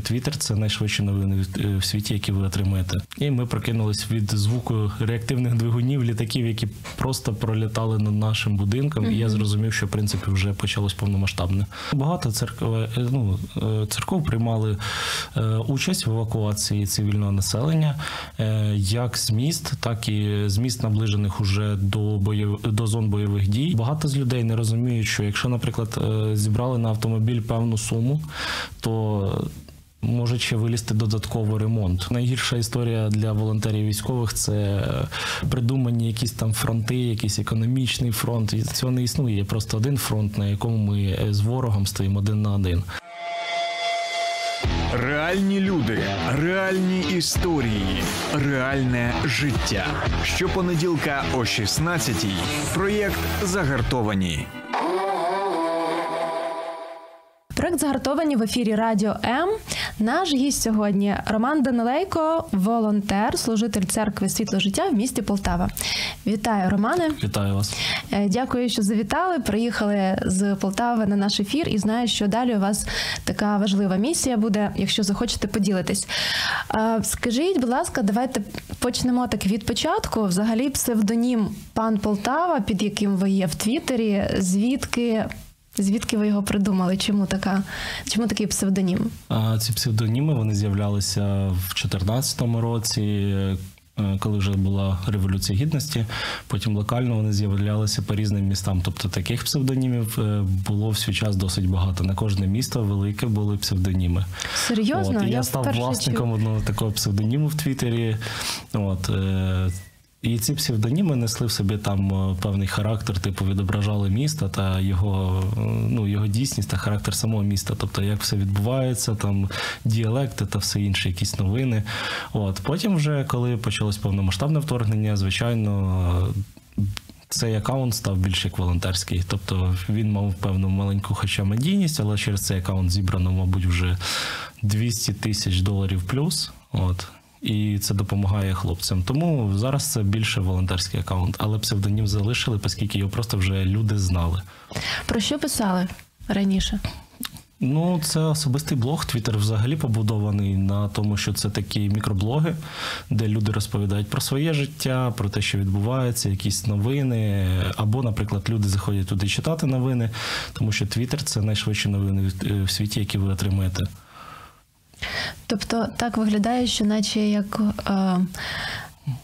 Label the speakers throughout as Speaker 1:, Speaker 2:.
Speaker 1: Твіттер – це найшвидші новини в- в світі, які ви отримаєте. І ми прокинулись від звуку реактивних двигунів літаків, які просто пролітали над нашим будинком. І я зрозумів, що в принципі вже почалось повномасштабне. Багато церков, е, ну, е, церков приймали е, участь в евакуації цивільного населення, е, як з міст, так і з міст наближених уже до бойов... до зон бойових дій. Багато з людей не розуміють, що якщо, наприклад, е, зібрали на автомобіль певну суму, то Може ще вилізти додатково ремонт. Найгірша історія для волонтерів військових це придумані якісь там фронти, якийсь економічний фронт. І Цього не існує. Є просто один фронт, на якому ми е, з ворогом стоїмо один на один.
Speaker 2: Реальні люди, реальні історії, реальне життя. Щопонеділка о 16-й. Проєкт Загартовані.
Speaker 3: Проект загартовані в ефірі Радіо М. Наш гість сьогодні Роман Данилейко, волонтер, служитель церкви Світло життя в місті Полтава. Вітаю, Романе.
Speaker 1: Вітаю вас.
Speaker 3: Е, Дякую, що завітали. Приїхали з Полтави на наш ефір і знаю, що далі у вас така важлива місія буде, якщо захочете поділитись. Е, Скажіть, будь ласка, давайте почнемо так від початку. Взагалі, псевдонім пан Полтава, під яким ви є в Твіттері. Звідки? Звідки ви його придумали? Чому така? Чому такий псевдонім?
Speaker 1: А ці псевдоніми вони з'являлися в 2014 році. е, Коли вже була революція гідності, потім локально вони з'являлися по різним містам. Тобто таких псевдонімів е, було в свій час досить багато. На кожне місто велике були псевдоніми.
Speaker 3: Серйозно?
Speaker 1: От, і я,
Speaker 3: Я
Speaker 1: став власником одного такого псевдоніму в Твіттері. От, е, і ці псевдоніми несли в собі там е, певний характер, типу відображали місто та його, е, ну, його дійсність та характер самого міста. Тобто, як все відбувається, там діалекти та все інше, якісь новини. От. Потім, вже коли почалось повномасштабне вторгнення, звичайно. е, Цей аккаунт став більш як волонтерський, тобто він мав певну маленьку, хоча медійність, але через цей аккаунт зібрано, мабуть, вже 200 тисяч доларів плюс. От. І це допомагає хлопцям. Тому зараз це більше волонтерський аккаунт, але псевдонім залишили, оскільки його просто вже люди знали.
Speaker 3: Про що писали раніше?
Speaker 1: Ну, це особистий блог. Твіттер взагалі побудований на тому, що це такі мікроблоги, де люди розповідають про своє життя, про те, що відбувається, якісь новини. Або, наприклад, люди заходять туди читати новини, тому що Твіттер це найшвидші новини в- в світі, які ви отримаєте.
Speaker 3: Тобто так виглядає, що наче як е,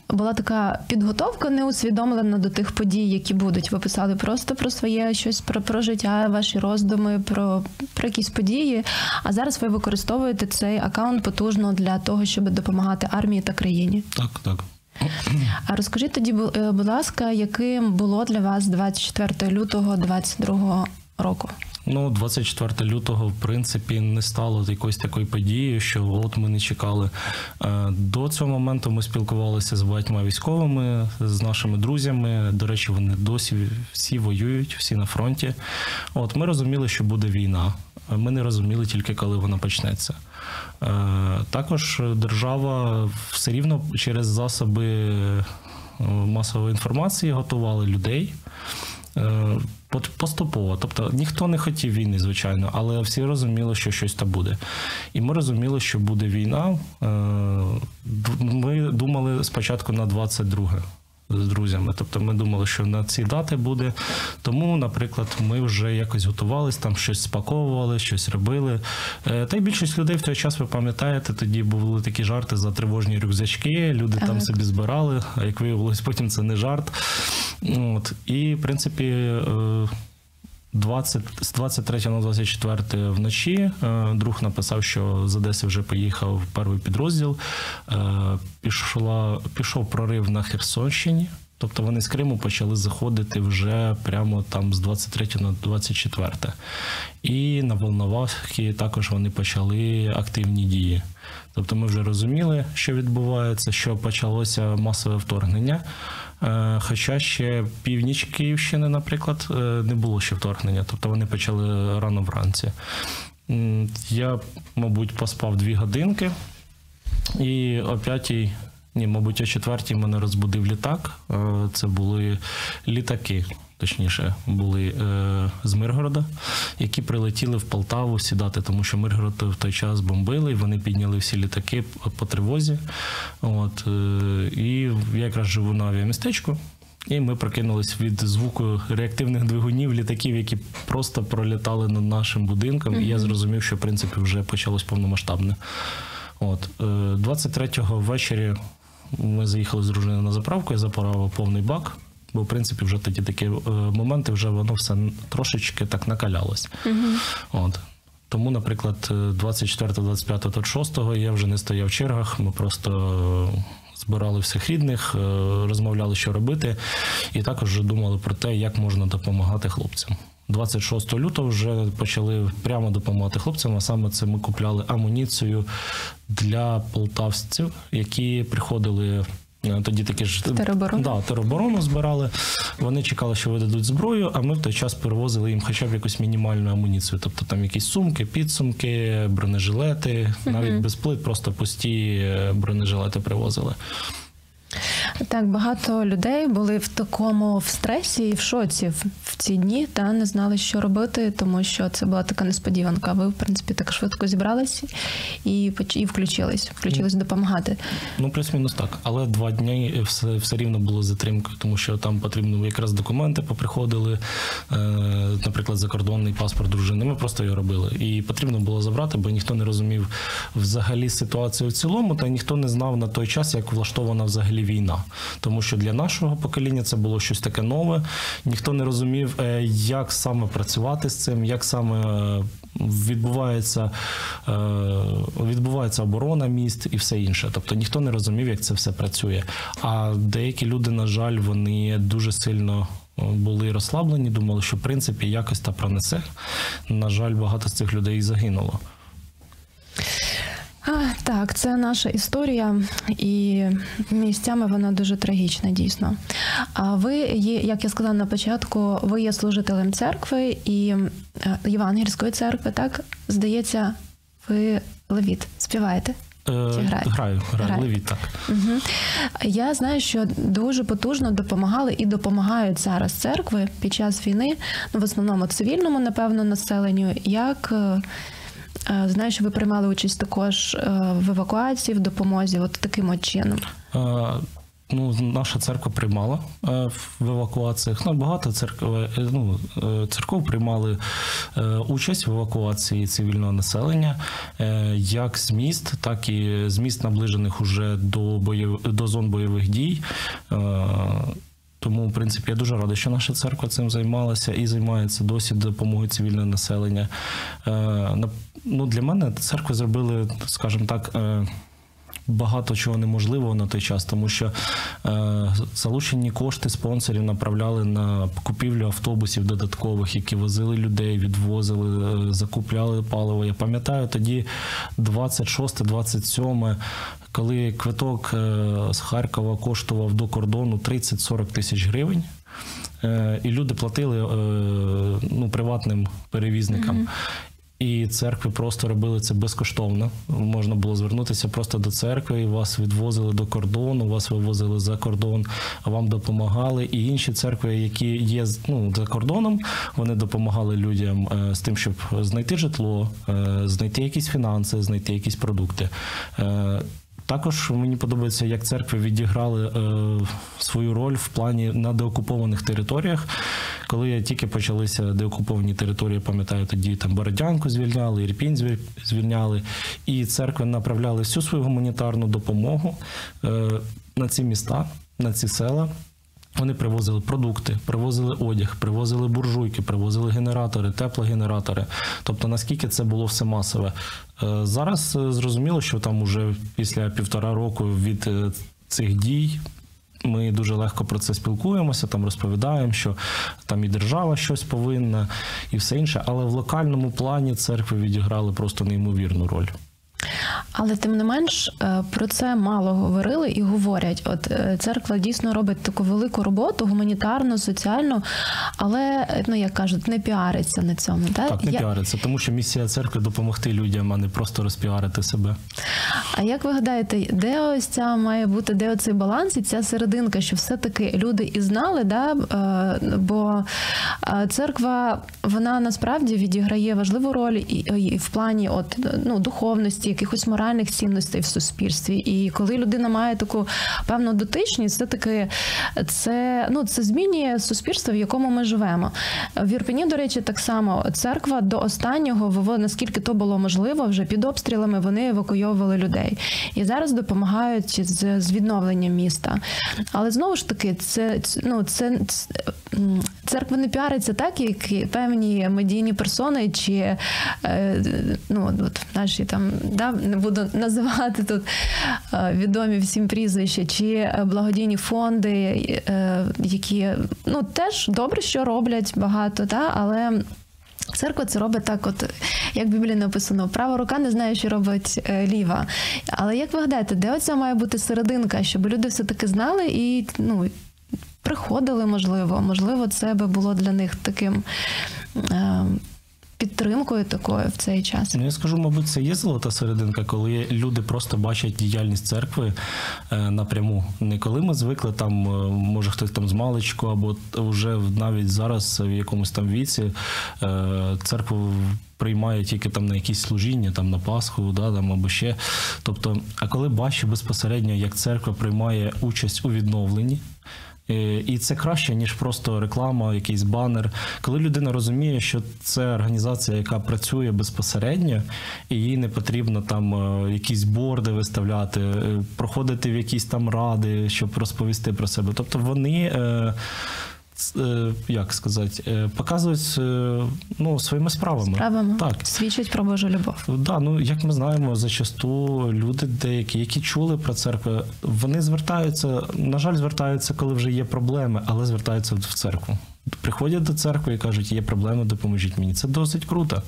Speaker 3: була така підготовка неусвідомлена до тих подій, які будуть. Ви писали просто про своє щось про, про життя, ваші роздуми, про, про якісь події. А зараз ви використовуєте цей аккаунт потужно для того, щоб допомагати армії та країні.
Speaker 1: Так, так.
Speaker 3: А розкажіть тоді, е, будь ласка, яким було для вас 24 лютого 2022 року?
Speaker 1: Ну, 24 лютого, в принципі, не стало якоюсь такою подією, що от ми не чекали. Е, До цього моменту ми спілкувалися з багатьма військовими, з нашими друзями. До речі, вони досі всі воюють, всі на фронті. От ми розуміли, що буде війна. Ми не розуміли тільки, коли вона почнеться. Е, Також держава все рівно через засоби е, масової інформації готували людей. Поступово, тобто ніхто не хотів війни, звичайно, але всі розуміли, що щось там буде. І ми розуміли, що буде війна. Е, Ми думали спочатку на 22 з друзями. Тобто ми думали, що на ці дати буде. Тому, наприклад, ми вже якось готувались, там щось спаковували, щось робили. Е, Та й більшість людей в той час, ви пам'ятаєте, тоді були такі жарти за тривожні рюкзачки. Люди там собі збирали, а як виявилось, потім це не жарт. От. І, в принципі, е, 20, з 23 на 24 вночі е, друг написав, що з Одеси вже поїхав перший підрозділ. Е, Пішла, пішов прорив на Херсонщині. Тобто вони з Криму почали заходити вже прямо там з 23 на 24. І на Волновахі також вони почали активні дії. Тобто ми вже розуміли, що відбувається, що почалося масове вторгнення. Е, Хоча ще північ Київщини, наприклад, е, не було ще вторгнення, тобто вони почали рано вранці. Я, мабуть, поспав дві годинки, і о п'ятій, ні, мабуть, о четвертій мене розбудив літак. Е, Це були літаки. Точніше, були е, з Миргорода, які прилетіли в Полтаву сідати, тому що Миргород в той час бомбили, і вони підняли всі літаки по тривозі. От, е, і я якраз живу на авіамістечку. І ми прокинулись від звуку реактивних двигунів, літаків, які просто пролітали над нашим будинком. І я зрозумів, що в принципі вже почалось повномасштабне. От е, 23-го ввечері ми заїхали з дружиною на заправку, я заправив повний бак. Бо, в принципі, вже тоді такі е, моменти, вже воно все трошечки так накалялось. От. Тому, наприклад, 24, 25, 26 я вже не стояв в чергах, ми просто е, збирали всіх рідних, е, розмовляли, що робити, і також вже думали про те, як можна допомагати хлопцям. 26 лютого вже почали прямо допомагати хлопцям, а саме це ми купляли амуніцію для полтавців, які приходили. Е, Тоді такі ж
Speaker 3: Тероборону.
Speaker 1: Да, тероборону збирали. Вони чекали, що видадуть зброю, а ми в той час перевозили їм хоча б якусь мінімальну амуніцію. Тобто там якісь сумки, підсумки, бронежилети, навіть без плит, просто пусті е, бронежилети привозили.
Speaker 3: Так, багато людей були в такому в стресі і в шоці в, ці дні та не знали, що робити, тому що це була така несподіванка. Ви, в принципі, так швидко зібрались і, поч- і включились, включились допомагати.
Speaker 1: Ну, плюс-мінус так. Але два дні все, все рівно було затримкою, тому що там потрібно якраз документи поприходили, е, наприклад, закордонний паспорт дружини. Ми просто його робили. І потрібно було забрати, бо ніхто не розумів взагалі ситуацію в цілому, та ніхто не знав на той час, як влаштована взагалі війна. Тому що для нашого покоління це було щось таке нове. Ніхто не розумів, е, як саме працювати з цим, як саме е, відбувається, е, відбувається оборона міст і все інше. Тобто ніхто не розумів, як це все працює. А деякі люди, на жаль, вони дуже сильно. Були розслаблені, думали, що в принципі якось та пронесе. На жаль, багато з цих людей загинуло.
Speaker 3: Так, це наша історія, і місцями вона дуже трагічна, дійсно. А ви є, як я сказала на початку, ви є служителем церкви і е, Євангельської церкви, так? Здається, ви левіт співаєте?
Speaker 1: Е,
Speaker 3: Чи?
Speaker 1: Граю, граю,
Speaker 3: Граєте.
Speaker 1: левіт, так.
Speaker 3: Угу. Я знаю, що дуже потужно допомагали і допомагають зараз церкви під час війни, ну в основному цивільному, напевно, населенню. Як е, знаю, що ви приймали участь також е, в евакуації, в допомозі, от таким от чином.
Speaker 1: Ну, наша церква приймала е, в евакуаціях. Ну, багато церков, е, ну, церков приймали участь в евакуації цивільного населення, як з міст, так і з міст наближених уже до боєв... до зон бойових дій. Тому, в принципі, я дуже радий, що наша церква цим займалася і займається досі допомогою цивільного населення. Е, Ну, для мене церкви зробили, скажімо так. е, багато чого неможливого на той час, тому що е, залучені кошти спонсорів направляли на купівлю автобусів додаткових, які возили людей, відвозили, закупляли паливо. Я пам'ятаю тоді 26-27, коли квиток е, з Харкова коштував до кордону 30-40 тисяч гривень. Е, І люди платили е, ну, приватним перевізникам. І церкви просто робили це безкоштовно. Можна було звернутися просто до церкви, і вас відвозили до кордону, вас вивозили за кордон, а вам допомагали. І інші церкви, які є ну, за кордоном, вони допомагали людям з тим, щоб знайти житло, знайти якісь фінанси, знайти якісь продукти. Також мені подобається, як церкви відіграли е, свою роль в плані на деокупованих територіях. Коли тільки почалися деокуповані території, пам'ятаю, тоді там Бородянку звільняли, Ірпінь звільняли, і церкви направляли всю свою гуманітарну допомогу е, на ці міста, на ці села. Вони привозили продукти, привозили одяг, привозили буржуйки, привозили генератори, теплогенератори. Тобто, наскільки це було все масове. Е, Зараз е, зрозуміло, що там уже після півтора року від е, цих дій. Ми дуже легко про це спілкуємося, там розповідаємо, що там і держава щось повинна, і все інше. Але в локальному плані церкви відіграли просто неймовірну роль.
Speaker 3: Але тим не менш е, про це мало говорили і говорять. От е, церква дійсно робить таку велику роботу, гуманітарну, соціальну, але е, ну як кажуть, не піариться на цьому. Так,
Speaker 1: Так, не
Speaker 3: Я-
Speaker 1: піариться, тому що місія церкви допомогти людям, а не просто розпіарити себе.
Speaker 3: А як ви гадаєте, де ось ця має бути, де оцей баланс і ця серединка, що все-таки люди і знали, да? бо церква вона насправді відіграє важливу роль і в плані от, ну, духовності, якихось моральних цінностей в суспільстві. І коли людина має таку певну дотичність, все-таки це, ну, це змінює суспільство, в якому ми живемо. В Ірпені, до речі, так само церква до останнього, в- наскільки то було можливо, вже під обстрілами вони евакуйовували людей. І зараз допомагають з, з відновленням міста. Але знову ж таки, це ну, це, ц- м, церква не піариться так, як певні медійні персони, чи е, ну, от наші там да, не буду називати тут е, відомі всім прізвища, чи е, благодійні фонди, які ну теж добре, що роблять багато, да, але. Церква це робить так, от як в Біблії написано, права рука не знає, що робить ліва. Але як ви гадаєте, де оця має бути серединка, щоб люди все-таки знали і ну, приходили, можливо, можливо, це би було для них таким е, підтримкою такою в цей час.
Speaker 1: Ну, я скажу, мабуть, це є золота серединка, коли люди просто бачать діяльність церкви е, напряму. Не коли ми звикли там, е, може хтось там з маличку, або вже навіть зараз в якомусь там віці церкву. Приймає тільки там на якісь служіння, там на Пасху, да, там або ще. Тобто, а коли бачу безпосередньо, як церква приймає участь у відновленні, І це краще, ніж просто реклама, якийсь банер. Коли людина розуміє, що це організація, яка працює безпосередньо, і їй не потрібно там е, якісь борди виставляти, е, проходити в якісь там ради, щоб розповісти про себе. Тобто вони. Е, Як сказати, е, показують е, ну, своїми справами.
Speaker 3: Справами
Speaker 1: Так.
Speaker 3: свідчить про Божу любов.
Speaker 1: Да, ну як ми знаємо, зачасту люди деякі, які чули про церкву, вони звертаються, на жаль, звертаються, коли вже є проблеми, але звертаються в церкву. Приходять до церкви і кажуть, є проблеми, допоможіть мені. Це досить круто.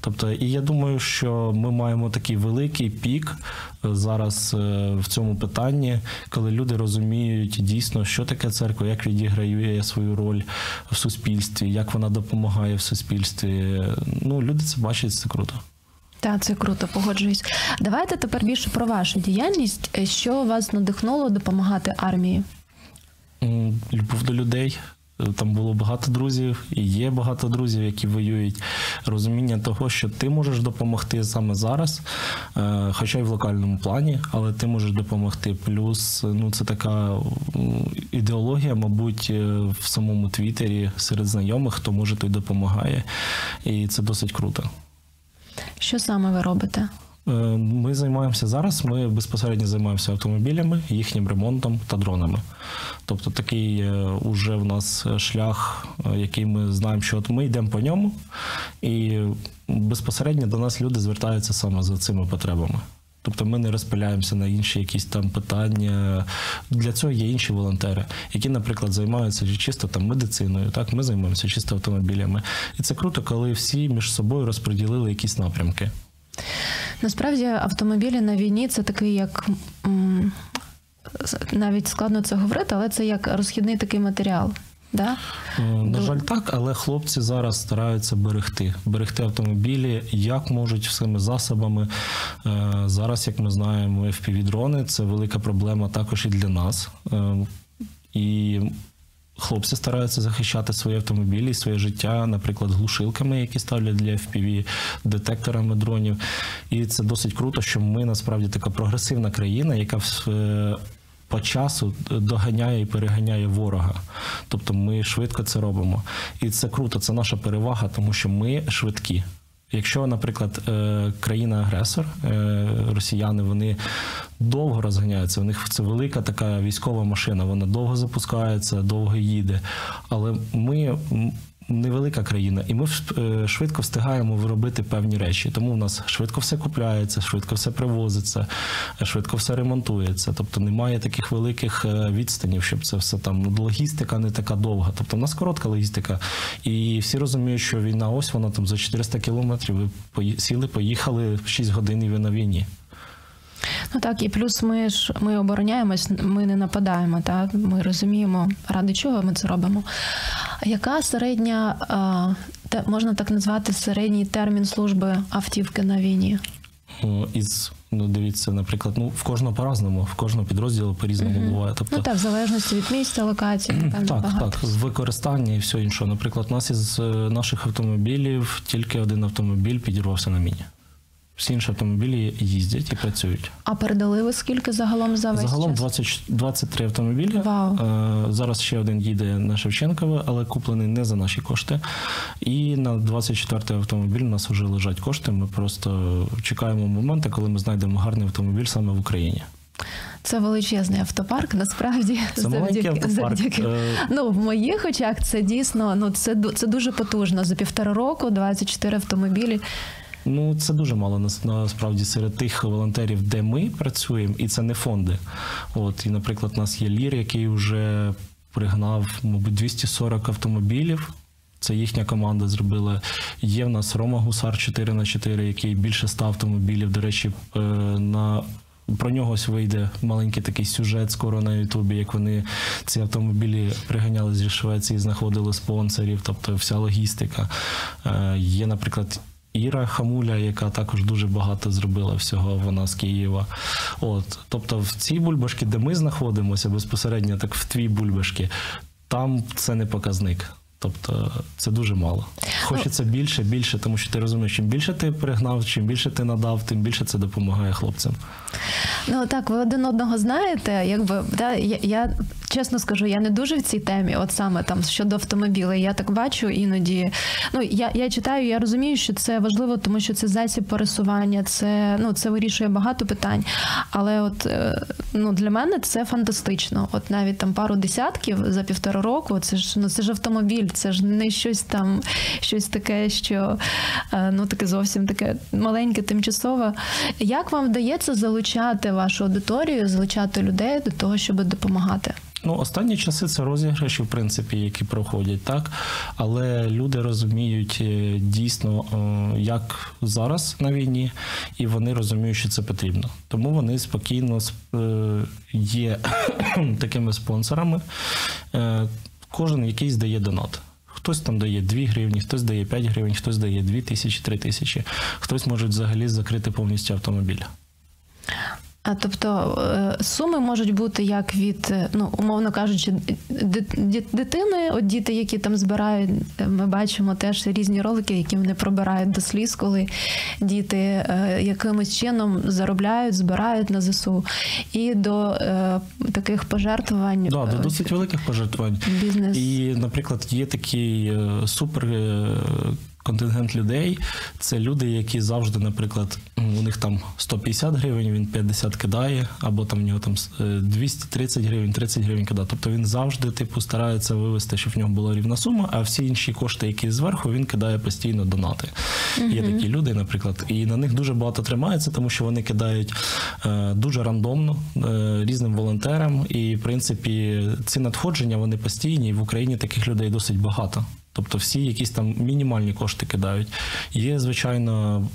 Speaker 1: Тобто, і я думаю, що ми маємо такий великий пік е, зараз е, в цьому питанні, коли люди розуміють дійсно, що таке церква, як відіграє свою роль в суспільстві, як вона допомагає в суспільстві. Ну, люди це бачать, це круто.
Speaker 3: Так, це круто, погоджуюсь. Давайте тепер більше про вашу діяльність. Що вас надихнуло допомагати армії?
Speaker 1: Любов до людей. Там було багато друзів, і є багато друзів, які воюють. Розуміння того, що ти можеш допомогти саме зараз, е, хоча й в локальному плані, але ти можеш допомогти. Плюс ну це така ідеологія, мабуть, е, в самому Твіттері серед знайомих, хто може, той допомагає. І це досить круто.
Speaker 3: Що саме ви робите?
Speaker 1: Е, Ми займаємося зараз. Ми безпосередньо займаємося автомобілями, їхнім ремонтом та дронами. Тобто такий е, уже в нас шлях, е, який ми знаємо, що от ми йдемо по ньому, і безпосередньо до нас люди звертаються саме за цими потребами. Тобто ми не розпиляємося на інші якісь там питання. Для цього є інші волонтери, які, наприклад, займаються чисто там медициною. Так, ми займаємося чисто автомобілями. І це круто, коли всі між собою розподілили якісь напрямки.
Speaker 3: Насправді автомобілі на війні це такий як навіть складно це говорити, але це як розхідний такий матеріал. Да?
Speaker 1: Е, На жаль, так, але хлопці зараз стараються берегти, берегти автомобілі, як можуть всіми засобами. Е, Зараз, як ми знаємо, FPV-дрони це велика проблема також і для нас. Е, І хлопці стараються захищати свої автомобілі, своє життя, наприклад, глушилками, які ставлять для FPV, детекторами дронів. І це досить круто, що ми насправді така прогресивна країна, яка в- е, по часу доганяє і переганяє ворога. Тобто ми швидко це робимо. І це круто, це наша перевага, тому що ми швидкі. Якщо, наприклад, е, країна-агресор, е, росіяни, вони довго розганяються, у них це велика така військова машина, вона довго запускається, довго їде. Але ми невелика країна, і ми е, швидко встигаємо виробити певні речі. Тому в нас швидко все купляється, швидко все привозиться, швидко все ремонтується. Тобто немає таких великих е, відстанів, щоб це все там ну, логістика не така довга. Тобто в нас коротка логістика, і всі розуміють, що війна ось вона там за 400 кілометрів. Ви сіли, поїхали 6 годин і ви на війні.
Speaker 3: Ну так, і плюс ми ж ми обороняємось, ми не нападаємо. Так? Ми розуміємо, ради чого ми це робимо. Яка середня, те- можна так назвати, середній термін служби автівки на війні?
Speaker 1: Із Ну, дивіться, наприклад, ну в кожного по-разному, в кожного підрозділу по-різному буває. Тобто,
Speaker 3: Ну так, в залежності від місця, локації, напевно,
Speaker 1: так,
Speaker 3: багато.
Speaker 1: так, з використання і все інше. Наприклад, у нас із е, наших автомобілів тільки один автомобіль підірвався на міні. Всі інші автомобілі їздять і працюють.
Speaker 3: А передали ви скільки загалом за весь
Speaker 1: Загалом
Speaker 3: час?
Speaker 1: 20, 23 автомобілі.
Speaker 3: Вау.
Speaker 1: Е, Зараз ще один їде на Шевченкове, але куплений не за наші кошти. І на 24-й автомобіль у нас вже лежать кошти. Ми просто чекаємо моменту, коли ми знайдемо гарний автомобіль саме в Україні.
Speaker 3: Це величезний автопарк, насправді
Speaker 1: Це маленький автопарк. Е,
Speaker 3: Ну, в моїх очах це дійсно ну це це дуже потужно. За півтора року 24 автомобілі.
Speaker 1: Ну, це дуже мало нас- насправді серед тих волонтерів, де ми працюємо, і це не фонди. От, і, наприклад, у нас є лір, який вже пригнав, мабуть, 240 автомобілів. Це їхня команда зробила. Є в нас Рома Гусар 4 на 4 який більше 100 автомобілів. До речі, е, на про нього ось вийде маленький такий сюжет скоро на Ютубі, як вони ці автомобілі приганяли зі Швеції, знаходили спонсорів, тобто вся логістика. Е, Є, наприклад, Іра Хамуля, яка також дуже багато зробила всього, вона з Києва. От, тобто, в цій бульбашки, де ми знаходимося безпосередньо, так в твій бульбашки, там це не показник. Тобто це дуже мало. Хочеться більше, більше, тому що ти розумієш, чим більше ти пригнав, чим більше ти надав, тим більше це допомагає хлопцям.
Speaker 3: Ну так, ви один одного знаєте. Якби да, я, я чесно скажу, я не дуже в цій темі, от саме там щодо автомобілей. Я так бачу іноді. Ну я, я читаю, я розумію, що це важливо, тому що це засіб пересування, це ну це вирішує багато питань. Але от е, ну для мене це фантастично. От навіть там пару десятків за півтора року. Це ж ну це ж автомобіль, це ж не щось там, щось таке, що е, ну таке зовсім таке маленьке, тимчасове. Як вам вдається залучати вашу аудиторію, залучати людей до того, щоб допомагати?
Speaker 1: Ну, останні часи це розіграші, в принципі, які проходять, так. Але люди розуміють е, дійсно, е, як зараз на війні, і вони розуміють, що це потрібно. Тому вони спокійно є такими спонсорами. Кожен якийсь дає донат. Хтось там дає 2 гривні, хтось дає 5 гривень, хтось дає 2 тисячі, 3 тисячі, хтось може взагалі закрити повністю автомобіль.
Speaker 3: А тобто е, суми можуть бути як від, е, ну умовно кажучи, ди- ди- дитини, от діти, які там збирають, е, ми бачимо теж різні ролики, які вони пробирають до сліз, коли діти якимось чином заробляють, збирають на ЗСУ, і до таких пожертвувань
Speaker 1: Да, до досить великих пожертвувань.
Speaker 3: бізнес.
Speaker 1: І, наприклад, є такий супер контингент людей. Це люди, які завжди, наприклад, у них там 150 гривень, він 50 кидає, або там в нього там е, 230 гривень, 30 гривень кидає. Тобто він завжди, типу, старається вивести, щоб в нього була рівна сума, а всі інші кошти, які зверху, він кидає постійно донати. Є такі люди, наприклад, і на них дуже багато тримається, тому що вони кидають е, дуже рандомно е, різним волонтерам. І, в принципі, ці надходження вони постійні, і в Україні таких людей досить багато. Тобто всі якісь там мінімальні кошти кидають. Є, звичайно,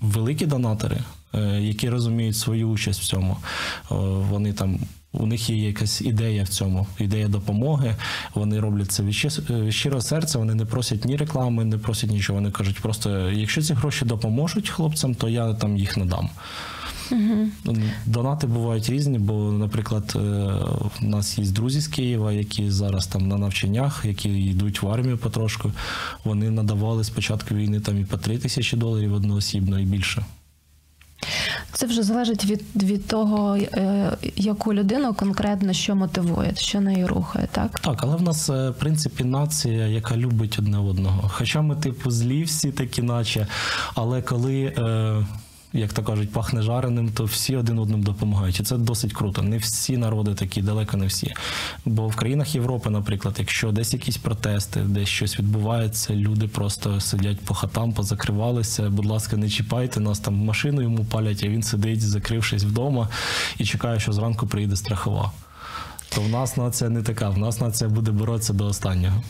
Speaker 1: великі донатори, е, які розуміють свою участь в цьому. Вони там. У них є якась ідея в цьому, ідея допомоги. Вони роблять це від щирого серця. Вони не просять ні реклами, не просять нічого. Вони кажуть, просто якщо ці гроші допоможуть хлопцям, то я там їх надам. Донати бувають різні, бо, наприклад, е, в нас є друзі з Києва, які зараз там на навчаннях, які йдуть в армію потрошку. Вони надавали з початку війни там і по 3 тисячі доларів одноосібно і більше.
Speaker 3: Це вже залежить від, від того, е, яку людину конкретно що мотивує, що нею рухає, так?
Speaker 1: Так, але в нас, е, в принципі, нація, яка любить одне одного. Хоча ми, типу, злі всі такі, наче, але коли. Е, як то кажуть, пахне жареним, то всі один одному допомагають. І це досить круто. Не всі народи такі, далеко не всі. Бо в країнах Європи, наприклад, якщо десь якісь протести, десь щось відбувається, люди просто сидять по хатам, позакривалися. Будь ласка, не чіпайте нас там машину йому палять, а він сидить, закрившись вдома, і чекає, що зранку приїде страхова. То в нас нація не така. В нас нація буде боротися до останнього.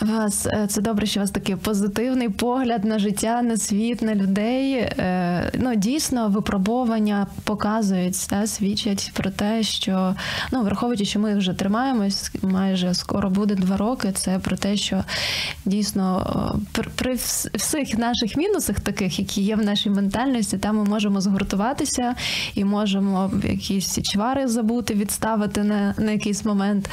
Speaker 3: Вас е, це добре, що у вас такий позитивний погляд на життя, на світ, на людей. Е, Ну дійсно випробування показують, та, свідчать про те, що ну враховуючи, що ми вже тримаємось, майже скоро буде два роки. Це про те, що дійсно е, при, всіх наших мінусах, таких, які є в нашій ментальності, там ми можемо згуртуватися і можемо якісь чвари забути, відставити на, на якийсь момент.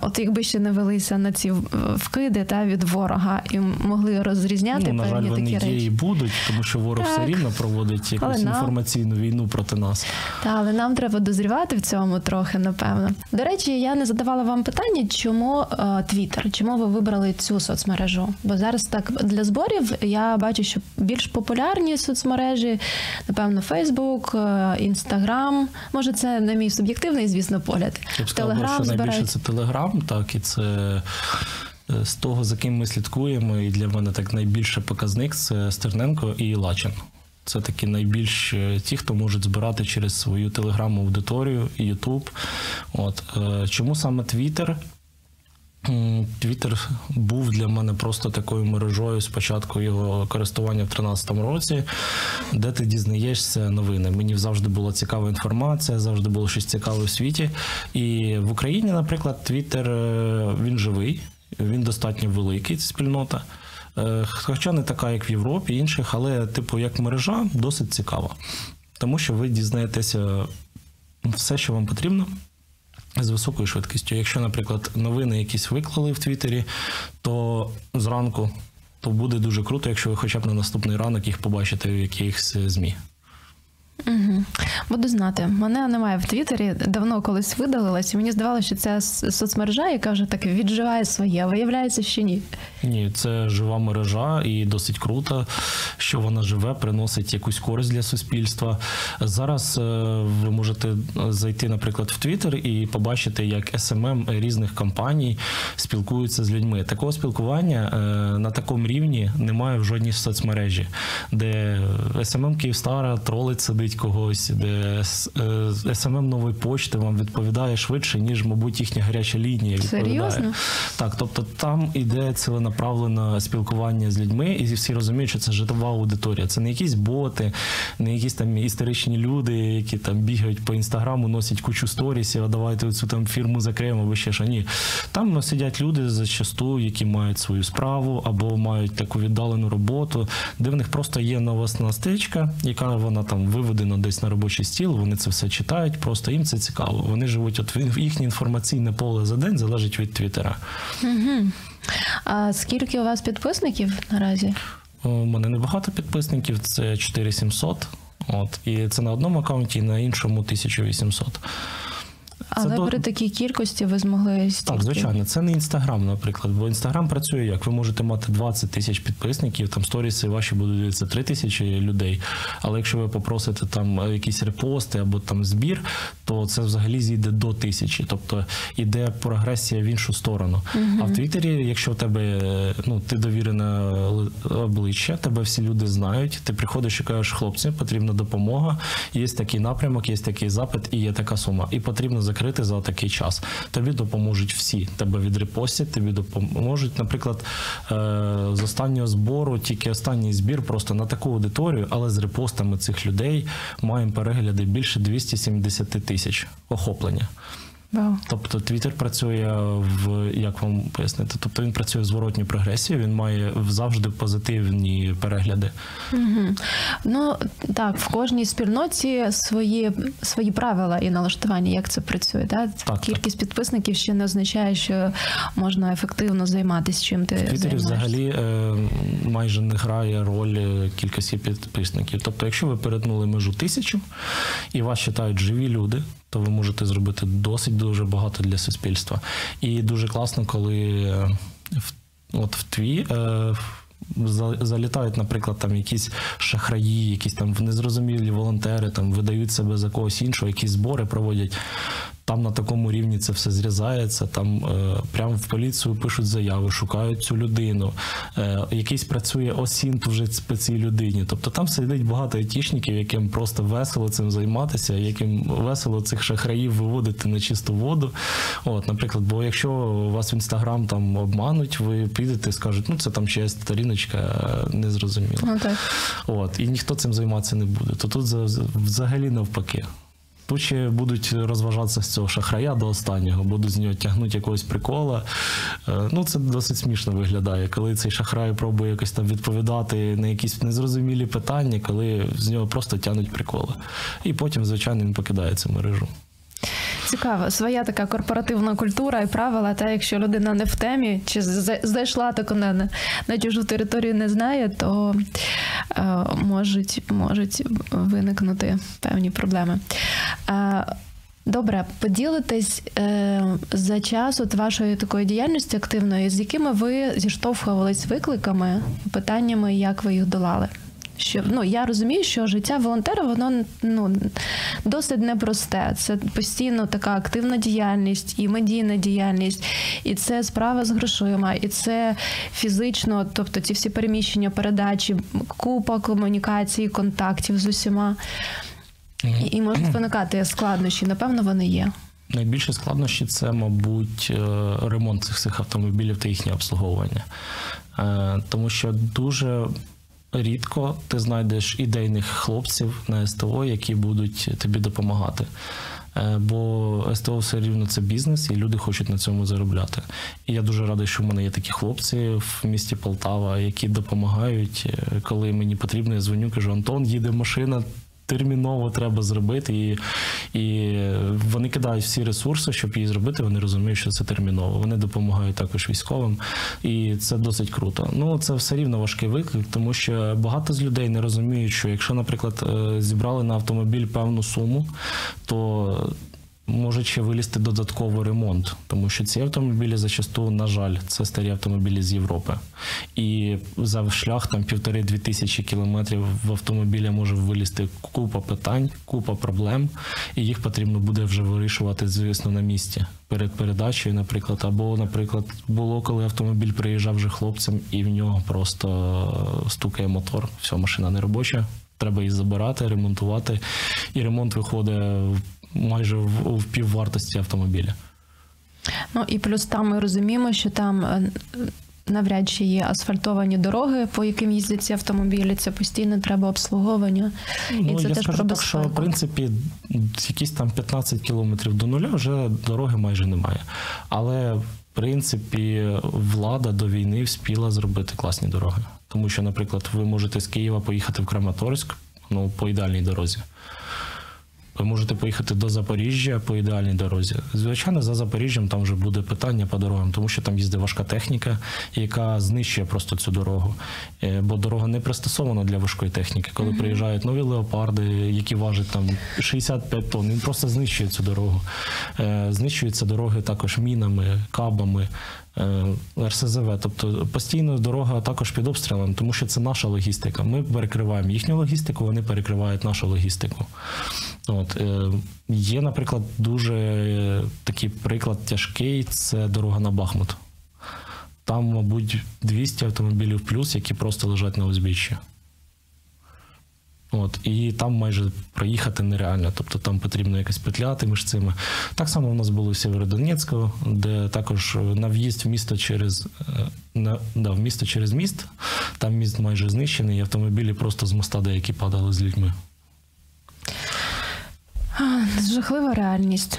Speaker 3: От якби ще не велися на ці вкиди та від ворога і могли розрізняти
Speaker 1: Ну, на жаль,
Speaker 3: певні
Speaker 1: вони
Speaker 3: такі
Speaker 1: є
Speaker 3: речі.
Speaker 1: і будуть, тому що ворог
Speaker 3: Так.
Speaker 1: все рівно проводить якусь
Speaker 3: Але нам-
Speaker 1: інформаційну війну проти нас.
Speaker 3: Та, але нам треба дозрівати в цьому трохи, напевно. До речі, я не задавала вам питання, чому е, Твіттер, чому ви вибрали цю соцмережу? Бо зараз так для зборів я бачу, що більш популярні соцмережі, напевно, Фейсбук, Інстаграм. Може, це не мій суб'єктивний, звісно, погляд.
Speaker 1: Я б сказав,
Speaker 3: Телеграм
Speaker 1: що найбільше
Speaker 3: збирають.
Speaker 1: це Телеграм, так, і це е, з того, за ким ми слідкуємо, і для мене так найбільше показник це Стерненко і Лачин. Це такі найбільш е, ті, хто можуть збирати через свою телеграму аудиторію і Ютуб. От е, чому саме Твіттер? Твіттер був для мене просто такою мережою з початку його користування в 2013 році, де ти дізнаєшся новини. Мені завжди була цікава інформація, завжди було щось цікаве у світі. І в Україні, наприклад, Твіттер е, він живий, він достатньо великий, ця спільнота. Е, Хоча не така, як в Європі, інших, але, типу, як мережа, досить цікава. Тому що ви дізнаєтеся все, що вам потрібно з високою швидкістю. Якщо, наприклад, новини якісь виклали в Твіттері, то зранку то буде дуже круто, якщо ви хоча б на наступний ранок їх побачите в якихось е, ЗМІ.
Speaker 3: Угу. Буду знати. Мене немає в Твіттері, давно колись видалилась, і мені здавалося, що це соцмережа, яка вже так відживає своє. а Виявляється, що ні.
Speaker 1: Ні, це жива мережа і досить круто, що вона живе, приносить якусь користь для суспільства. Зараз е, ви можете зайти, наприклад, в Твіттер і побачити, як SMM різних компаній спілкуються з людьми. Такого спілкування е, на такому рівні немає в жодній соцмережі, де SMM Київстара тролить сидить когось, де е, SMM нової почти вам відповідає швидше, ніж, мабуть, їхня гаряча лінія відповідає.
Speaker 3: Серйозно?
Speaker 1: Так, тобто там іде ціленаправлене спілкування з людьми, і всі розуміють, що це життєва аудиторія. Це не якісь боти, не якісь там істеричні люди, які там бігають по інстаграму, носять кучу сторісів, а давайте цю там фірму закриємо, або ще що. Ні. Там сидять люди зачасту, які мають свою справу або мають таку віддалену роботу, де в них просто є новосна стрічка, яка вона там виведена десь на робочий стіл. Вони це все читають, просто їм це цікаво. Вони живуть, от їхнє інформаційне поле за день залежить від Твіттера.
Speaker 3: А скільки у вас підписників наразі?
Speaker 1: У мене небагато підписників, це 4700. От, і це на одному аккаунті, і на іншому 1800.
Speaker 3: Але
Speaker 1: до-
Speaker 3: при такій кількості ви змогли стільки.
Speaker 1: Так, звичайно, це не інстаграм, наприклад. Бо інстаграм працює як? Ви можете мати 20 тисяч підписників, там сторіси ваші будуть дивитися 3 тисячі людей. Але якщо ви попросите там е, якісь репости або там збір, то це взагалі зійде до тисячі. Тобто іде прогресія в іншу сторону. А в Твіттері, якщо в тебе ну ти довірене обличчя, тебе всі люди знають. Ти приходиш і кажеш, хлопці, потрібна допомога. Є такий напрямок, є такий запит і є така сума. І потрібно закрити за такий час. Тобі допоможуть всі. Тебе відрепостять, тобі допоможуть. Наприклад, е, з останнього збору, тільки останній збір просто на таку аудиторію, але з репостами цих людей маємо перегляди більше 270 тисяч охоплення.
Speaker 3: Вау.
Speaker 1: Тобто Твіттер працює в як вам пояснити? Тобто він працює в зворотній прогресії, він має завжди позитивні перегляди.
Speaker 3: Угу. Ну так, в кожній спільноті свої, свої правила і налаштування, як це працює. Да?
Speaker 1: так.
Speaker 3: Кількість підписників ще не означає, що можна ефективно займатися чим ти
Speaker 1: В Твіттері взагалі е, майже не грає роль кількості підписників. Тобто, якщо ви перетнули межу тисячу і вас читають живі люди, то ви можете зробити досить дуже багато для суспільства. І дуже класно, коли е, от в тві. Е, Залітають, наприклад, там якісь шахраї, якісь там незрозумілі волонтери, там видають себе за когось іншого, якісь збори проводять. Там на такому рівні це все зрізається. Там е, прямо в поліцію пишуть заяви, шукають цю людину. Е, якийсь працює осінт вже по цій людині. Тобто там сидить багато айтішників, яким просто весело цим займатися, яким весело цих шахраїв виводити на чисту воду. От, наприклад, бо якщо вас в інстаграм там обмануть, ви підете і скажете, ну це там чиясь сторіночка, е, не зрозуміло.
Speaker 3: Ну так.
Speaker 1: От, і ніхто цим займатися не буде. То тут за- взагалі навпаки. Тут ще будуть розважатися з цього шахрая до останнього, будуть з нього тягнути якогось прикола. Е, Ну, це досить смішно виглядає, коли цей шахрай пробує якось там відповідати на якісь незрозумілі питання, коли з нього просто тягнуть приколи. І потім, звичайно, він покидає цю мережу.
Speaker 3: Цікаво, своя така корпоративна культура і правила. Та якщо людина не в темі чи за- зайшла тако на, на чужу територію, не знає, то е, можуть, можуть виникнути певні проблеми. Е, Добре, поділитесь е, за час от вашої такої діяльності активної, з якими ви зіштовхувались викликами, питаннями, як ви їх долали? Що ну я розумію, що життя волонтера воно ну досить непросте. Це постійно така активна діяльність і медійна діяльність, і це справа з грошима, і це фізично, тобто ці всі переміщення, передачі, купа комунікацій, контактів з усіма. І, і можуть виникати складнощі. Напевно, вони є.
Speaker 1: Найбільші складнощі це, мабуть, е, ремонт цих всіх автомобілів та їхнє обслуговування. Е, Тому що дуже рідко ти знайдеш ідейних хлопців на СТО, які будуть тобі допомагати. Е, Бо СТО все рівно це бізнес, і люди хочуть на цьому заробляти. І я дуже радий, що в мене є такі хлопці в місті Полтава, які допомагають. Е, Коли мені потрібно, я дзвоню, кажу, Антон, їде машина, терміново треба зробити. І, і вони кидають всі ресурси, щоб її зробити. Вони розуміють, що це терміново. Вони допомагають також військовим, і це досить круто. Ну це все рівно важкий виклик, тому що багато з людей не розуміють, що якщо, наприклад, е, зібрали на автомобіль певну суму, то може ще вилізти додатково ремонт, тому що ці автомобілі зачасту, на жаль, це старі автомобілі з Європи. І за шлях там півтори-дві тисячі кілометрів в автомобіля може вилізти купа питань, купа проблем, і їх потрібно буде вже вирішувати, звісно, на місці перед передачею, наприклад. Або, наприклад, було, коли автомобіль приїжджав вже хлопцям, і в нього просто стукає мотор, все, машина не робоча. Треба її забирати, ремонтувати, і ремонт виходить майже в, в піввартості автомобіля.
Speaker 3: Ну і плюс там ми розуміємо, що там е, навряд чи є асфальтовані дороги, по яким їздять ці автомобілі. Це постійно треба обслуговування. І
Speaker 1: Ну,
Speaker 3: це
Speaker 1: я
Speaker 3: теж
Speaker 1: скажу
Speaker 3: про
Speaker 1: так, що в принципі якісь там 15 кілометрів до нуля вже дороги майже немає. Але в принципі влада до війни вспіла зробити класні дороги. Тому що, наприклад, ви можете з Києва поїхати в Краматорськ ну, по ідеальній дорозі. Ви можете поїхати до Запоріжжя по ідеальній дорозі. Звичайно, за Запоріжжям там вже буде питання по дорогам, тому що там їздить важка техніка, яка знищує просто цю дорогу. Е, Бо дорога не пристосована для важкої техніки. Коли приїжджають нові леопарди, які важать там 65 тонн, він просто знищує цю дорогу. Е, Знищуються дороги також мінами, кабами. Е, РСЗВ, тобто постійно дорога також під обстрілом, тому що це наша логістика. Ми перекриваємо їхню логістику, вони перекривають нашу логістику. От, е, є, наприклад, дуже е, такий приклад тяжкий це дорога на Бахмут. Там, мабуть, 200 автомобілів плюс, які просто лежать на узбіччі. От, і там майже проїхати нереально. Тобто там потрібно якось петляти між цими. Так само у нас було в Сєвєродонецьку, де також на в'їзд в місто через е, на, да, в місто через міст. Там міст майже знищений, і автомобілі просто з моста деякі падали з людьми.
Speaker 3: Жахлива реальність,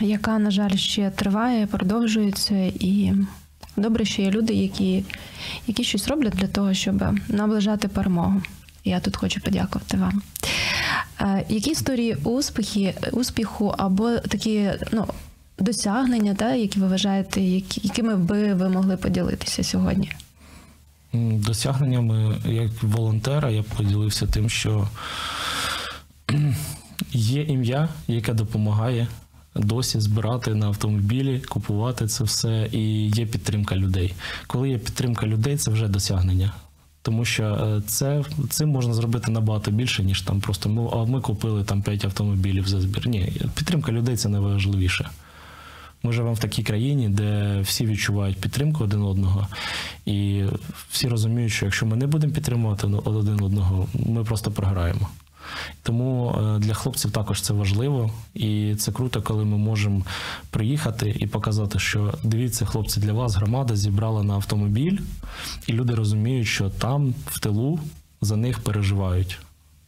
Speaker 3: яка, на жаль, ще триває, продовжується, і добре, що є люди, які, які щось роблять для того, щоб наближати перемогу. Я тут хочу подякувати вам. Е, Які історії успіхи, успіху або такі ну, досягнення, та, які ви вважаєте, якими би ви могли поділитися сьогодні?
Speaker 1: Досягненнями як волонтера я поділився тим, що є ім'я, яке допомагає досі збирати на автомобілі, купувати це все, і є підтримка людей. Коли є підтримка людей, це вже досягнення. Тому що е, це цим можна зробити набагато більше, ніж там просто ми, а ми купили там 5 автомобілів за збір. Ні, підтримка людей це найважливіше. Ми живемо в такій країні, де всі відчувають підтримку один одного, і всі розуміють, що якщо ми не будемо підтримувати один одного, ми просто програємо. Тому е, для хлопців також це важливо, і це круто, коли ми можемо приїхати і показати, що дивіться, хлопці, для вас громада зібрала на автомобіль, і люди розуміють, що там в тилу за них переживають.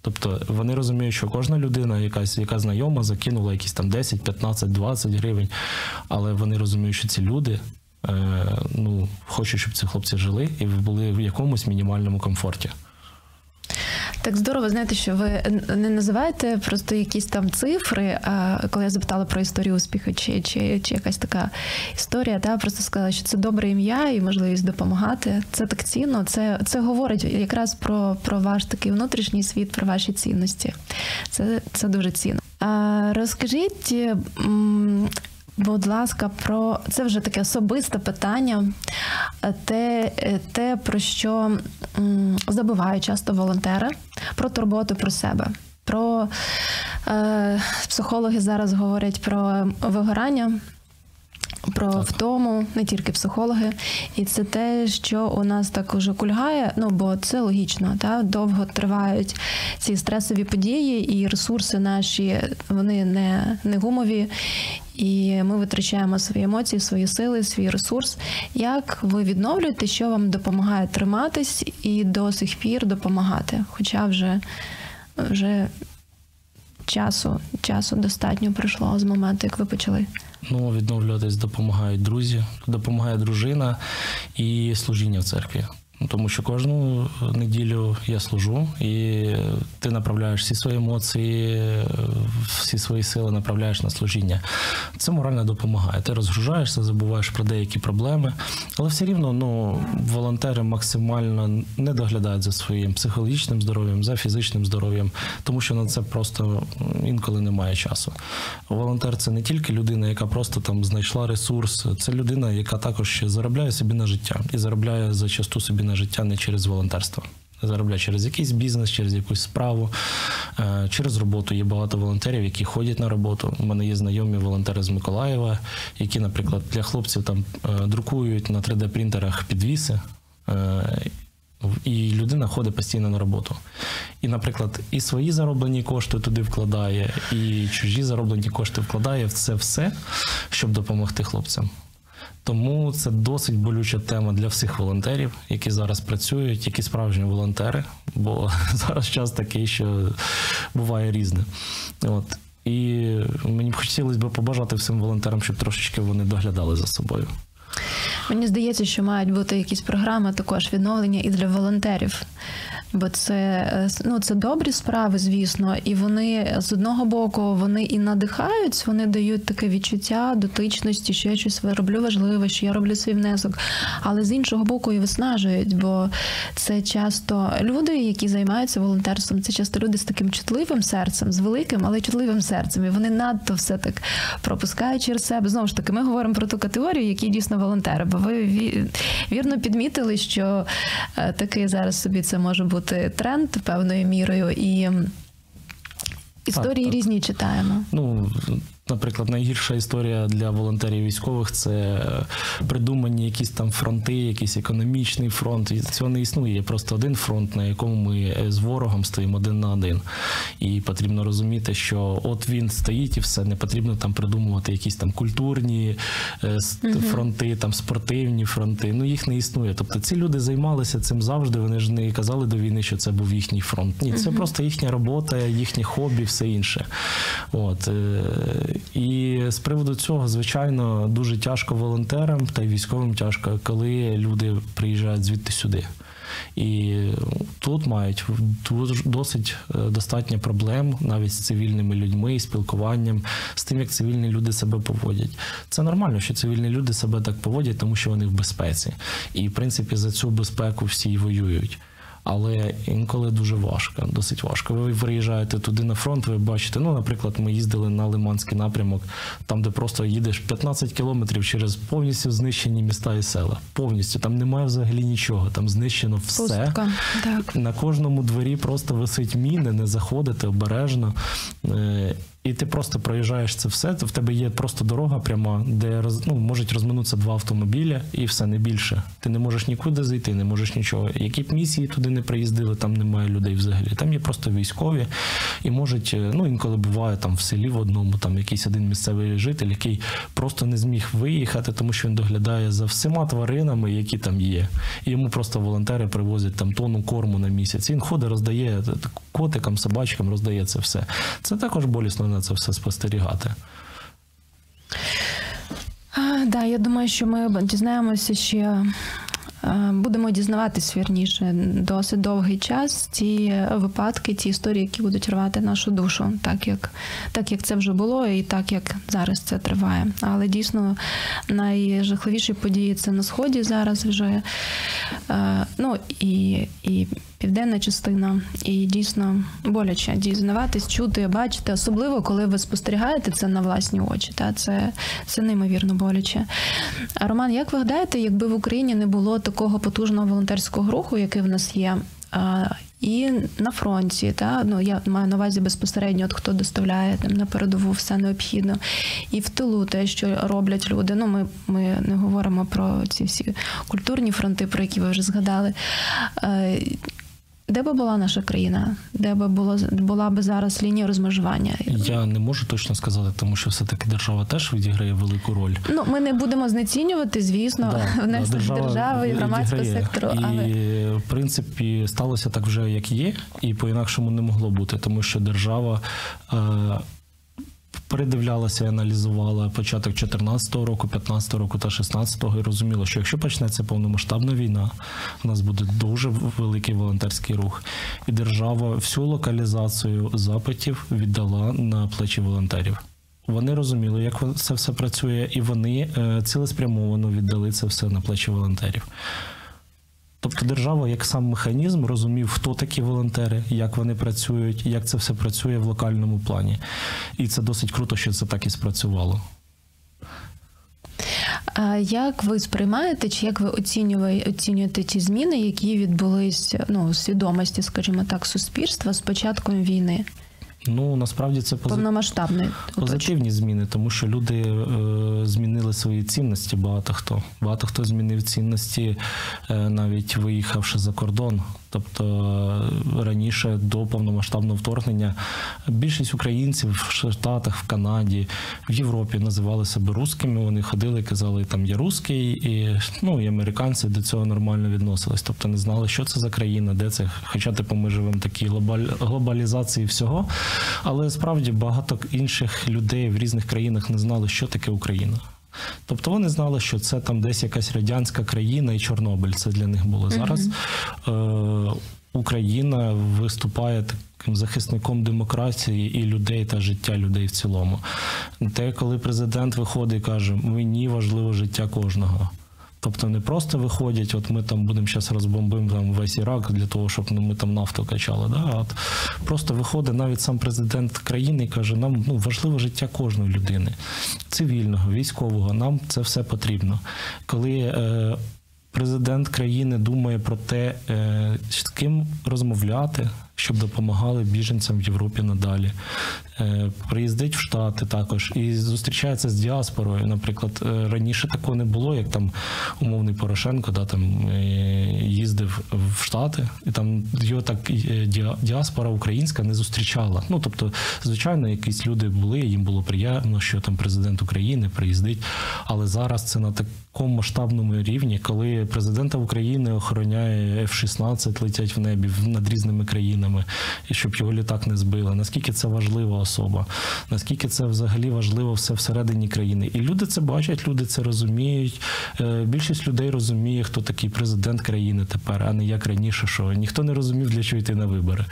Speaker 1: Тобто вони розуміють, що кожна людина, якась яка знайома, закинула якісь там 10, 15, 20 гривень, але вони розуміють, що ці люди е, ну, хочуть, щоб ці хлопці жили і були в якомусь мінімальному комфорті.
Speaker 3: Так здорово, знаєте, що ви не називаєте просто якісь там цифри. А коли я запитала про історію успіху, чи чи, чи якась така історія, та просто сказала, що це добре ім'я і можливість допомагати. Це так цінно. Це це говорить якраз про про ваш такий внутрішній світ, про ваші цінності. Це, Це дуже цінно. А розкажіть. Будь ласка, про це вже таке особисте питання, те, те про що забувають часто волонтери, про турботу про себе. Про е, психологи зараз говорять про вигорання, про так. втому, не тільки психологи, і це те, що у нас так уже кульгає. Ну бо це логічно, та довго тривають ці стресові події, і ресурси наші вони не, не гумові. І ми витрачаємо свої емоції, свої сили, свій ресурс. Як ви відновлюєте, що вам допомагає триматись і до сих пір допомагати? Хоча вже вже часу, часу достатньо пройшло з моменту, як ви почали.
Speaker 1: Ну, відновлюватись допомагають друзі, допомагає дружина і служіння в церкві. Ну, тому що кожну неділю я служу, і ти направляєш всі свої емоції, всі свої сили направляєш на служіння. Це морально допомагає. Ти розгружаєшся, забуваєш про деякі проблеми, але все рівно ну, волонтери максимально не доглядають за своїм психологічним здоров'ям, за фізичним здоров'ям, тому що на це просто інколи немає часу. Волонтер це не тільки людина, яка просто там знайшла ресурс, це людина, яка також заробляє собі на життя і заробляє зачасту собі на на життя не через волонтерство. Заробляє через якийсь бізнес, через якусь справу, е, через роботу. Є багато волонтерів, які ходять на роботу. У мене є знайомі волонтери з Миколаєва, які, наприклад, для хлопців там е, друкують на 3D-принтерах підвіси. Е, і людина ходить постійно на роботу. І, наприклад, і свої зароблені кошти туди вкладає, і чужі зароблені кошти вкладає в це все, щоб допомогти хлопцям. Тому це досить болюча тема для всіх волонтерів, які зараз працюють, які справжні волонтери, бо зараз час такий, що буває різне. От. І мені б хотілося б побажати всім волонтерам, щоб трошечки вони доглядали за собою.
Speaker 3: Мені здається, що мають бути якісь програми також відновлення і для волонтерів бо це е, ну це добрі справи, звісно, і вони з одного боку вони і надихають, вони дають таке відчуття дотичності, що я щось роблю важливе, що я роблю свій внесок, але з іншого боку і виснажують, бо це часто люди, які займаються волонтерством, це часто люди з таким чутливим серцем, з великим, але чутливим серцем. І вони надто все так пропускають через себе. Знову ж таки, ми говоримо про ту категорію, які дійсно волонтери. Бо ви вірно підмітили, що е, такий зараз собі це може бути бути тренд певною мірою і. Історії так, так. різні читаємо.
Speaker 1: Ну Наприклад, найгірша історія для волонтерів військових це придумані якісь там фронти, якийсь економічний фронт. І Цього не існує. Є просто один фронт, на якому ми з ворогом стоїмо один на один. І потрібно розуміти, що от він стоїть і все, не потрібно там придумувати якісь там культурні е, фронти, там спортивні фронти. Ну їх не існує. Тобто ці люди займалися цим завжди. Вони ж не казали до війни, що це був їхній фронт. Ні, це просто їхня робота, їхнє хобі, все інше. От. І з приводу цього, звичайно, дуже тяжко волонтерам та й військовим тяжко, коли люди приїжджають звідти сюди. І тут мають досить е, достатньо проблем навіть з цивільними людьми, спілкуванням, з тим, як цивільні люди себе поводять. Це нормально, що цивільні люди себе так поводять, тому що вони в безпеці. І в принципі за цю безпеку всі й воюють. Але інколи дуже важко, досить важко. Ви приїжджаєте туди на фронт, ви бачите, ну, наприклад, ми їздили на Лиманський напрямок, там, де просто їдеш 15 кілометрів через повністю знищені міста і села. Повністю там немає взагалі нічого, там знищено все.
Speaker 3: Пустка. Так.
Speaker 1: На кожному дворі просто висить міни, не заходити обережно. Е, І ти просто проїжджаєш це все. то В тебе є просто дорога пряма, де ну, можуть розминутися два автомобіля, і все не більше. Ти не можеш нікуди зайти, не можеш нічого. Які б місії туди не приїздили, там немає людей взагалі. Там є просто військові, і можуть, е, ну інколи буває там в селі в одному, там якийсь один місцевий житель, який просто не зміг виїхати, тому що він доглядає за всіма тваринами, які там є. І йому просто волонтери привозять там тонну корму на місяць. Він ходить, роздає котикам, собачкам, роздає це все. Це також болісно на це все спостерігати.
Speaker 3: А, да, я думаю, що ми дізнаємося ще. е, Будемо дізнаватись вірніше досить довгий час ті випадки, ті історії, які будуть рвати нашу душу, так як, так як це вже було, і так як зараз це триває. Але дійсно найжахливіші події це на сході зараз вже. Е, Ну і, і південна частина, і дійсно боляче дізнаватись, чути, бачити, особливо коли ви спостерігаєте це на власні очі. Та це, це неймовірно боляче. А Роман, як ви гадаєте, якби в Україні не було такого потужного волонтерського руху, який в нас є? І на фронті, та ну я маю на увазі безпосередньо, от хто доставляє там на передову все необхідно, і в тилу те, що роблять люди. Ну, ми, ми не говоримо про ці всі культурні фронти, про які ви вже згадали. Де би була наша країна? Де би було була би зараз лінія розмежування?
Speaker 1: Я не можу точно сказати, тому що все-таки держава теж відіграє велику роль.
Speaker 3: Ну ми не будемо знецінювати, звісно,
Speaker 1: Да,
Speaker 3: внесок держави і громадського сектору.
Speaker 1: І,
Speaker 3: Але
Speaker 1: в принципі, сталося так вже, як є, і по-інакшому не могло бути, тому що держава. Е- Передивлялася аналізувала початок 14-го року, 15-го року та 16-го і розуміла, що якщо почнеться повномасштабна війна, у нас буде дуже великий волонтерський рух, і держава всю локалізацію запитів віддала на плечі волонтерів. Вони розуміли, як це все працює, і вони е, цілеспрямовано віддали це все на плечі волонтерів. Тобто держава, як сам механізм, розумів, хто такі волонтери, як вони працюють, як це все працює в локальному плані. І це досить круто, що це так і спрацювало.
Speaker 3: а як ви сприймаєте, чи як ви оцінює- оцінюєте ті зміни, які відбулись ну, у свідомості, скажімо так, суспільства з початком війни
Speaker 1: Ну насправді це
Speaker 3: повномасштабної?
Speaker 1: Позитивні зміни, тому що люди е, змінили свої цінності. Багато хто. Багато хто змінив цінності, е, навіть виїхавши за кордон. Тобто е, раніше до повномасштабного вторгнення більшість українців в Штатах, в Канаді, в Європі називали себе русскими. Вони ходили, казали, там я русський, і ну і американці до цього нормально відносились. Тобто не знали, що це за країна, де це. Хоча типу ми живемо в такій глобаль- глобалізації всього. Але справді багато інших людей в різних країнах не знали, що таке Україна. Тобто вони знали, що це там десь якась радянська країна і Чорнобиль. Це для них було зараз. Е, Україна виступає таким захисником демократії і людей та життя людей в цілому. Те, коли президент виходить і каже, мені важливо життя кожного. Тобто не просто виходять, от ми там будемо зараз розбомбимо там весь Ірак для того, щоб ну, ми там нафту качали. Да? А От просто виходить навіть сам президент країни і каже, нам ну, важливо життя кожної людини, цивільного, військового, нам це все потрібно. Коли е, президент країни думає про те, е, з ким розмовляти, щоб допомагали біженцям в Європі надалі. Е, Приїздить в Штати також і зустрічається з діаспорою. Наприклад, е, раніше такого не було, як там умовний Порошенко, да, там е, їздив в Штати, і там його так діаспора українська не зустрічала. Ну тобто, звичайно, якісь люди були, їм було приємно, що там президент України приїздить. Але зараз це на такому масштабному рівні, коли президента України охороняє F-16, летять в небі над різними країнами, і щоб його літак не збили. Наскільки це важлива особа? Наскільки це взагалі важливо все всередині країни? І люди це бачать, люди це розуміють. Е, Більшість людей розуміє, хто такий президент країни тепер, а не як раніше, що ніхто не розумів, для чого йти на вибори.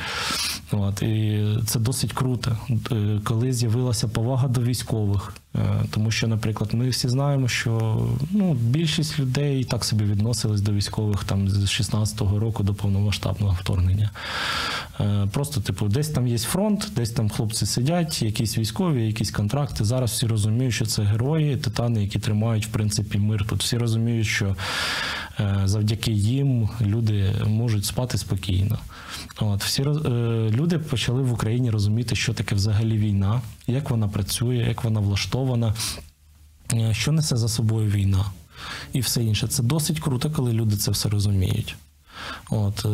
Speaker 1: От і це досить круто. Е, Коли з'явилася повага до військових, Е, Тому що, наприклад, ми всі знаємо, що ну, більшість людей так собі відносились до військових там з 16-го року до повномасштабного вторгнення. Е, Просто, типу, десь там є фронт, десь там хлопці сидять, якісь військові, якісь контракти. Зараз всі розуміють, що це герої, титани, які тримають в принципі мир. Тут всі розуміють, що е, завдяки їм люди можуть спати спокійно. От всі е, люди почали в Україні розуміти, що таке взагалі війна, як вона працює, як вона влаштована, що несе за собою війна і все інше. Це досить круто, коли люди це все розуміють. От, е,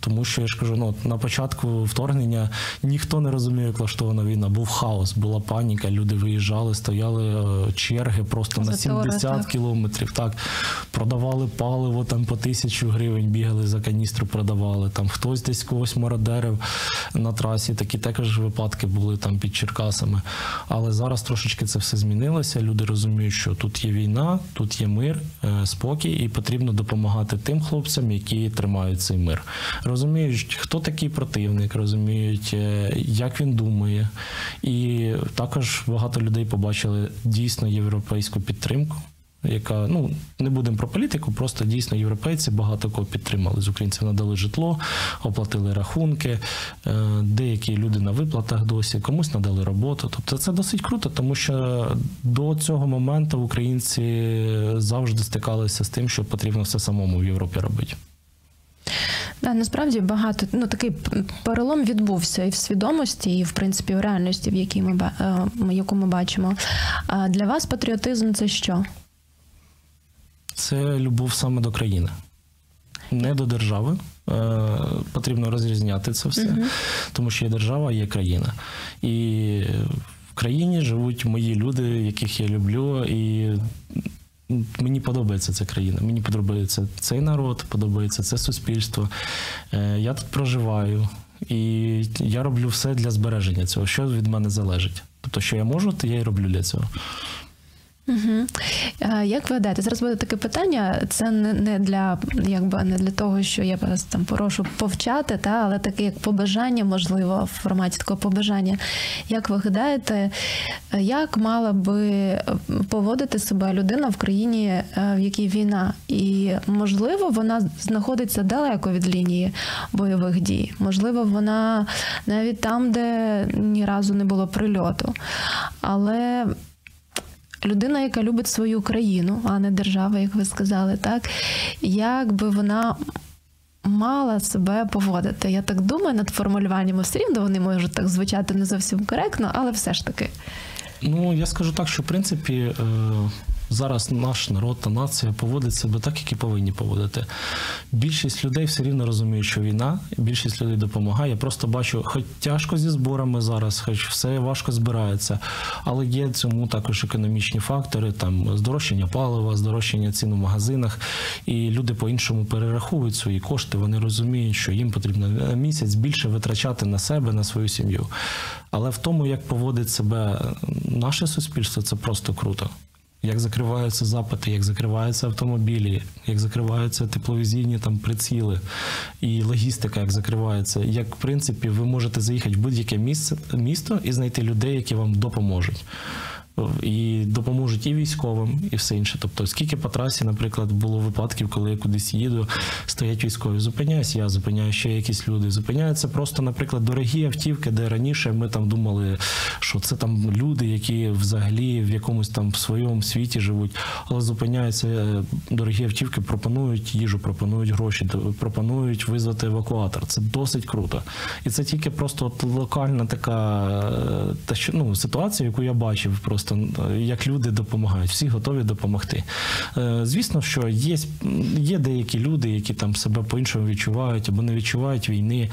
Speaker 1: тому що я ж кажу, ну, от на початку вторгнення ніхто не розуміє, як влаштована війна. Був хаос, була паніка, люди виїжджали, стояли е, черги просто на
Speaker 3: Затори,
Speaker 1: 70
Speaker 3: так.
Speaker 1: кілометрів. Так, продавали паливо там по тисячу гривень, бігали за каністру, продавали. Там хтось десь когось мародерив на трасі. Такі також випадки були там під Черкасами. Але зараз трошечки це все змінилося. Люди розуміють, що тут є війна, тут є мир, е, спокій, і потрібно допомагати тим хлопцям, які тримають цей мир. Розуміють, хто такий противник, розуміють, е, як він думає. І також багато людей побачили дійсно європейську підтримку. Яка ну не будемо про політику, просто дійсно європейці багато кого підтримали. З українців надали житло, оплатили рахунки. е, Деякі люди на виплатах досі, комусь надали роботу. Тобто це досить круто, тому що до цього моменту українці завжди стикалися з тим, що потрібно все самому в Європі робити.
Speaker 3: Да, насправді багато ну такий перелом відбувся і в свідомості, і в принципі в реальності, в якій ми е, яку ми бачимо. А для вас патріотизм це що?
Speaker 1: Це любов саме до країни, не до держави. Е, потрібно розрізняти це все, тому що є держава, є країна. І в країні живуть мої люди, яких я люблю, і мені подобається ця країна. Мені подобається цей народ, подобається це суспільство. Е, я тут проживаю, і я роблю все для збереження цього, що від мене залежить. Тобто, що я можу, то я і роблю для цього.
Speaker 3: Угу. Як ви гадаєте? Зараз буде таке питання. Це не, для якби не для того, що я вас там прошу повчати, та але таке як побажання, можливо, в форматі такого побажання. Як ви гадаєте, як мала би поводити себе людина в країні, е, в якій війна? І можливо, вона знаходиться далеко від лінії бойових дій. Можливо, вона навіть там, де ні разу не було прильоту. Але людина, яка любить свою країну, а не держава, як ви сказали, так як би вона. Мала себе поводити. Я так думаю над формулюваннями все рівно вони можуть так звучати не зовсім коректно, але все ж таки.
Speaker 1: Ну, я скажу так, що в принципі е, зараз наш народ та нація поводить себе так, як і повинні поводити. Більшість людей все рівно розуміють, що війна, більшість людей допомагає. Я просто бачу, хоч тяжко зі зборами зараз, хоч все важко збирається, але є цьому також економічні фактори, там здорожчання палива, здорожчання цін у магазинах, і люди по-іншому перераховують свої кошти. Вони розуміють, що їм потрібно місяць більше витрачати на себе, на свою сім'ю. Але в тому, як поводить себе наше суспільство, це просто круто. Як закриваються запити, як закриваються автомобілі, як закриваються тепловізійні там приціли і логістика, як закривається. Як в принципі ви можете заїхати в будь-яке місце місто і знайти людей, які вам допоможуть. І допоможуть і військовим, і все інше. Тобто, скільки по трасі, наприклад, було випадків, коли я кудись їду, стоять військові, зупиняюсь, я зупиняю ще якісь люди. Зупиняються просто, наприклад, дорогі автівки, де раніше ми там думали, що це там люди, які взагалі в якомусь там в своєму світі живуть, але зупиняються е, дорогі автівки, пропонують їжу, пропонують гроші, пропонують визвати евакуатор. Це досить круто. І це тільки просто от локальна така е, та що ну ситуація, яку я бачив, просто е, як люди допомагають, всі готові допомогти. Е, Звісно, що є, є деякі люди, які там себе по-іншому відчувають або не відчувають війни.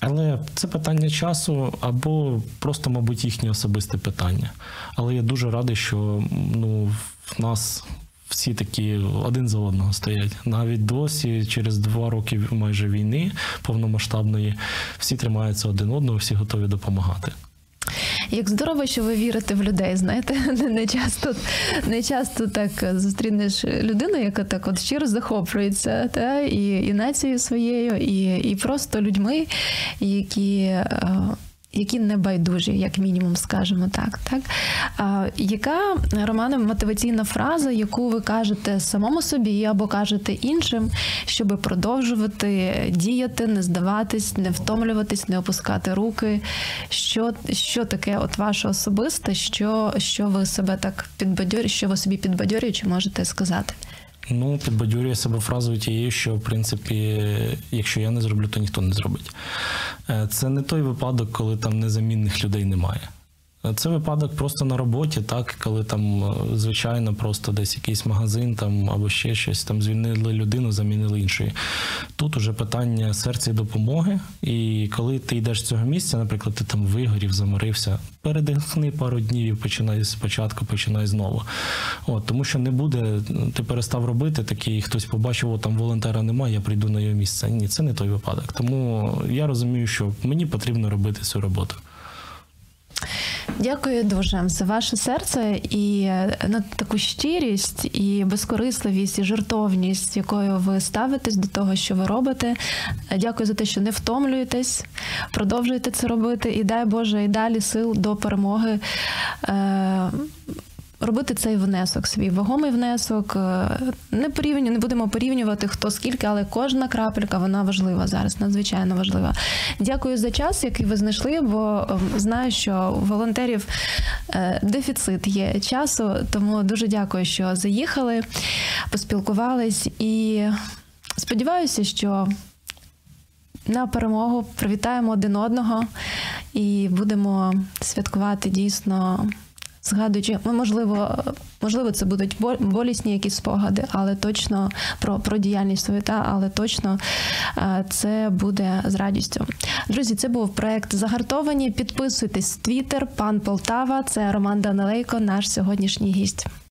Speaker 1: Але це питання часу або просто, мабуть, їхнє особисте питання. Але я дуже радий, що ну, в нас всі такі один за одного стоять. Навіть досі, через два роки майже війни повномасштабної, всі тримаються один одного, всі готові допомагати.
Speaker 3: Як здорово, що ви вірите в людей, знаєте, не, часто не часто так зустрінеш людину, яка так от щиро захоплюється, та і, і нацією своєю, і, і просто людьми, які. Які не байдужі, як мінімум, скажемо так. так? А, яка Романе мотиваційна фраза, яку ви кажете самому собі або кажете іншим, щоб продовжувати діяти, не здаватись, не втомлюватись, не опускати руки? Що, що таке от ваше особисте, що, що ви себе так підбадьорюєте, що ви собі підбадьорюючи можете сказати?
Speaker 1: Ну, підбадьорює себе фразою тією, що в принципі, якщо я не зроблю, то ніхто не зробить. Е, Це не той випадок, коли там незамінних людей немає. Е, Це випадок просто на роботі, так, коли там, е, звичайно, просто десь якийсь магазин там або ще щось, там звільнили людину, замінили іншою. Тут уже питання серця і допомоги. І коли ти йдеш з цього місця, наприклад, ти там вигорів, заморився, передихни пару днів і починай спочатку, починай знову. От, тому що не буде, ти перестав робити такий, хтось побачив, о, там волонтера немає, я прийду на його місце. Ні, це не той випадок. Тому я розумію, що мені потрібно робити цю роботу.
Speaker 3: Дякую дуже за ваше серце і на ну, таку щирість, і безкорисливість, і жертовність, якою ви ставитесь до того, що ви робите. Е, Дякую за те, що не втомлюєтесь, продовжуєте це робити. І дай Боже, і далі сил до перемоги. Робити цей внесок, свій вагомий внесок. Е, Не порівню, не будемо порівнювати хто скільки, але кожна крапелька вона важлива зараз, надзвичайно важлива. Дякую за час, який ви знайшли, бо ем, знаю, що у волонтерів е, дефіцит є часу, тому дуже дякую, що заїхали, поспілкувались і сподіваюся, що на перемогу привітаємо один одного і будемо святкувати дійсно. Згадуючи, ну, можливо, можливо, це будуть бо- болісні якісь спогади, але точно про, про діяльність свою, та, але точно е, це буде з радістю. Друзі, це був проект Загартовані. Підписуйтесь в Твіттер, пан Полтава. Це Роман Данилейко, наш сьогоднішній гість.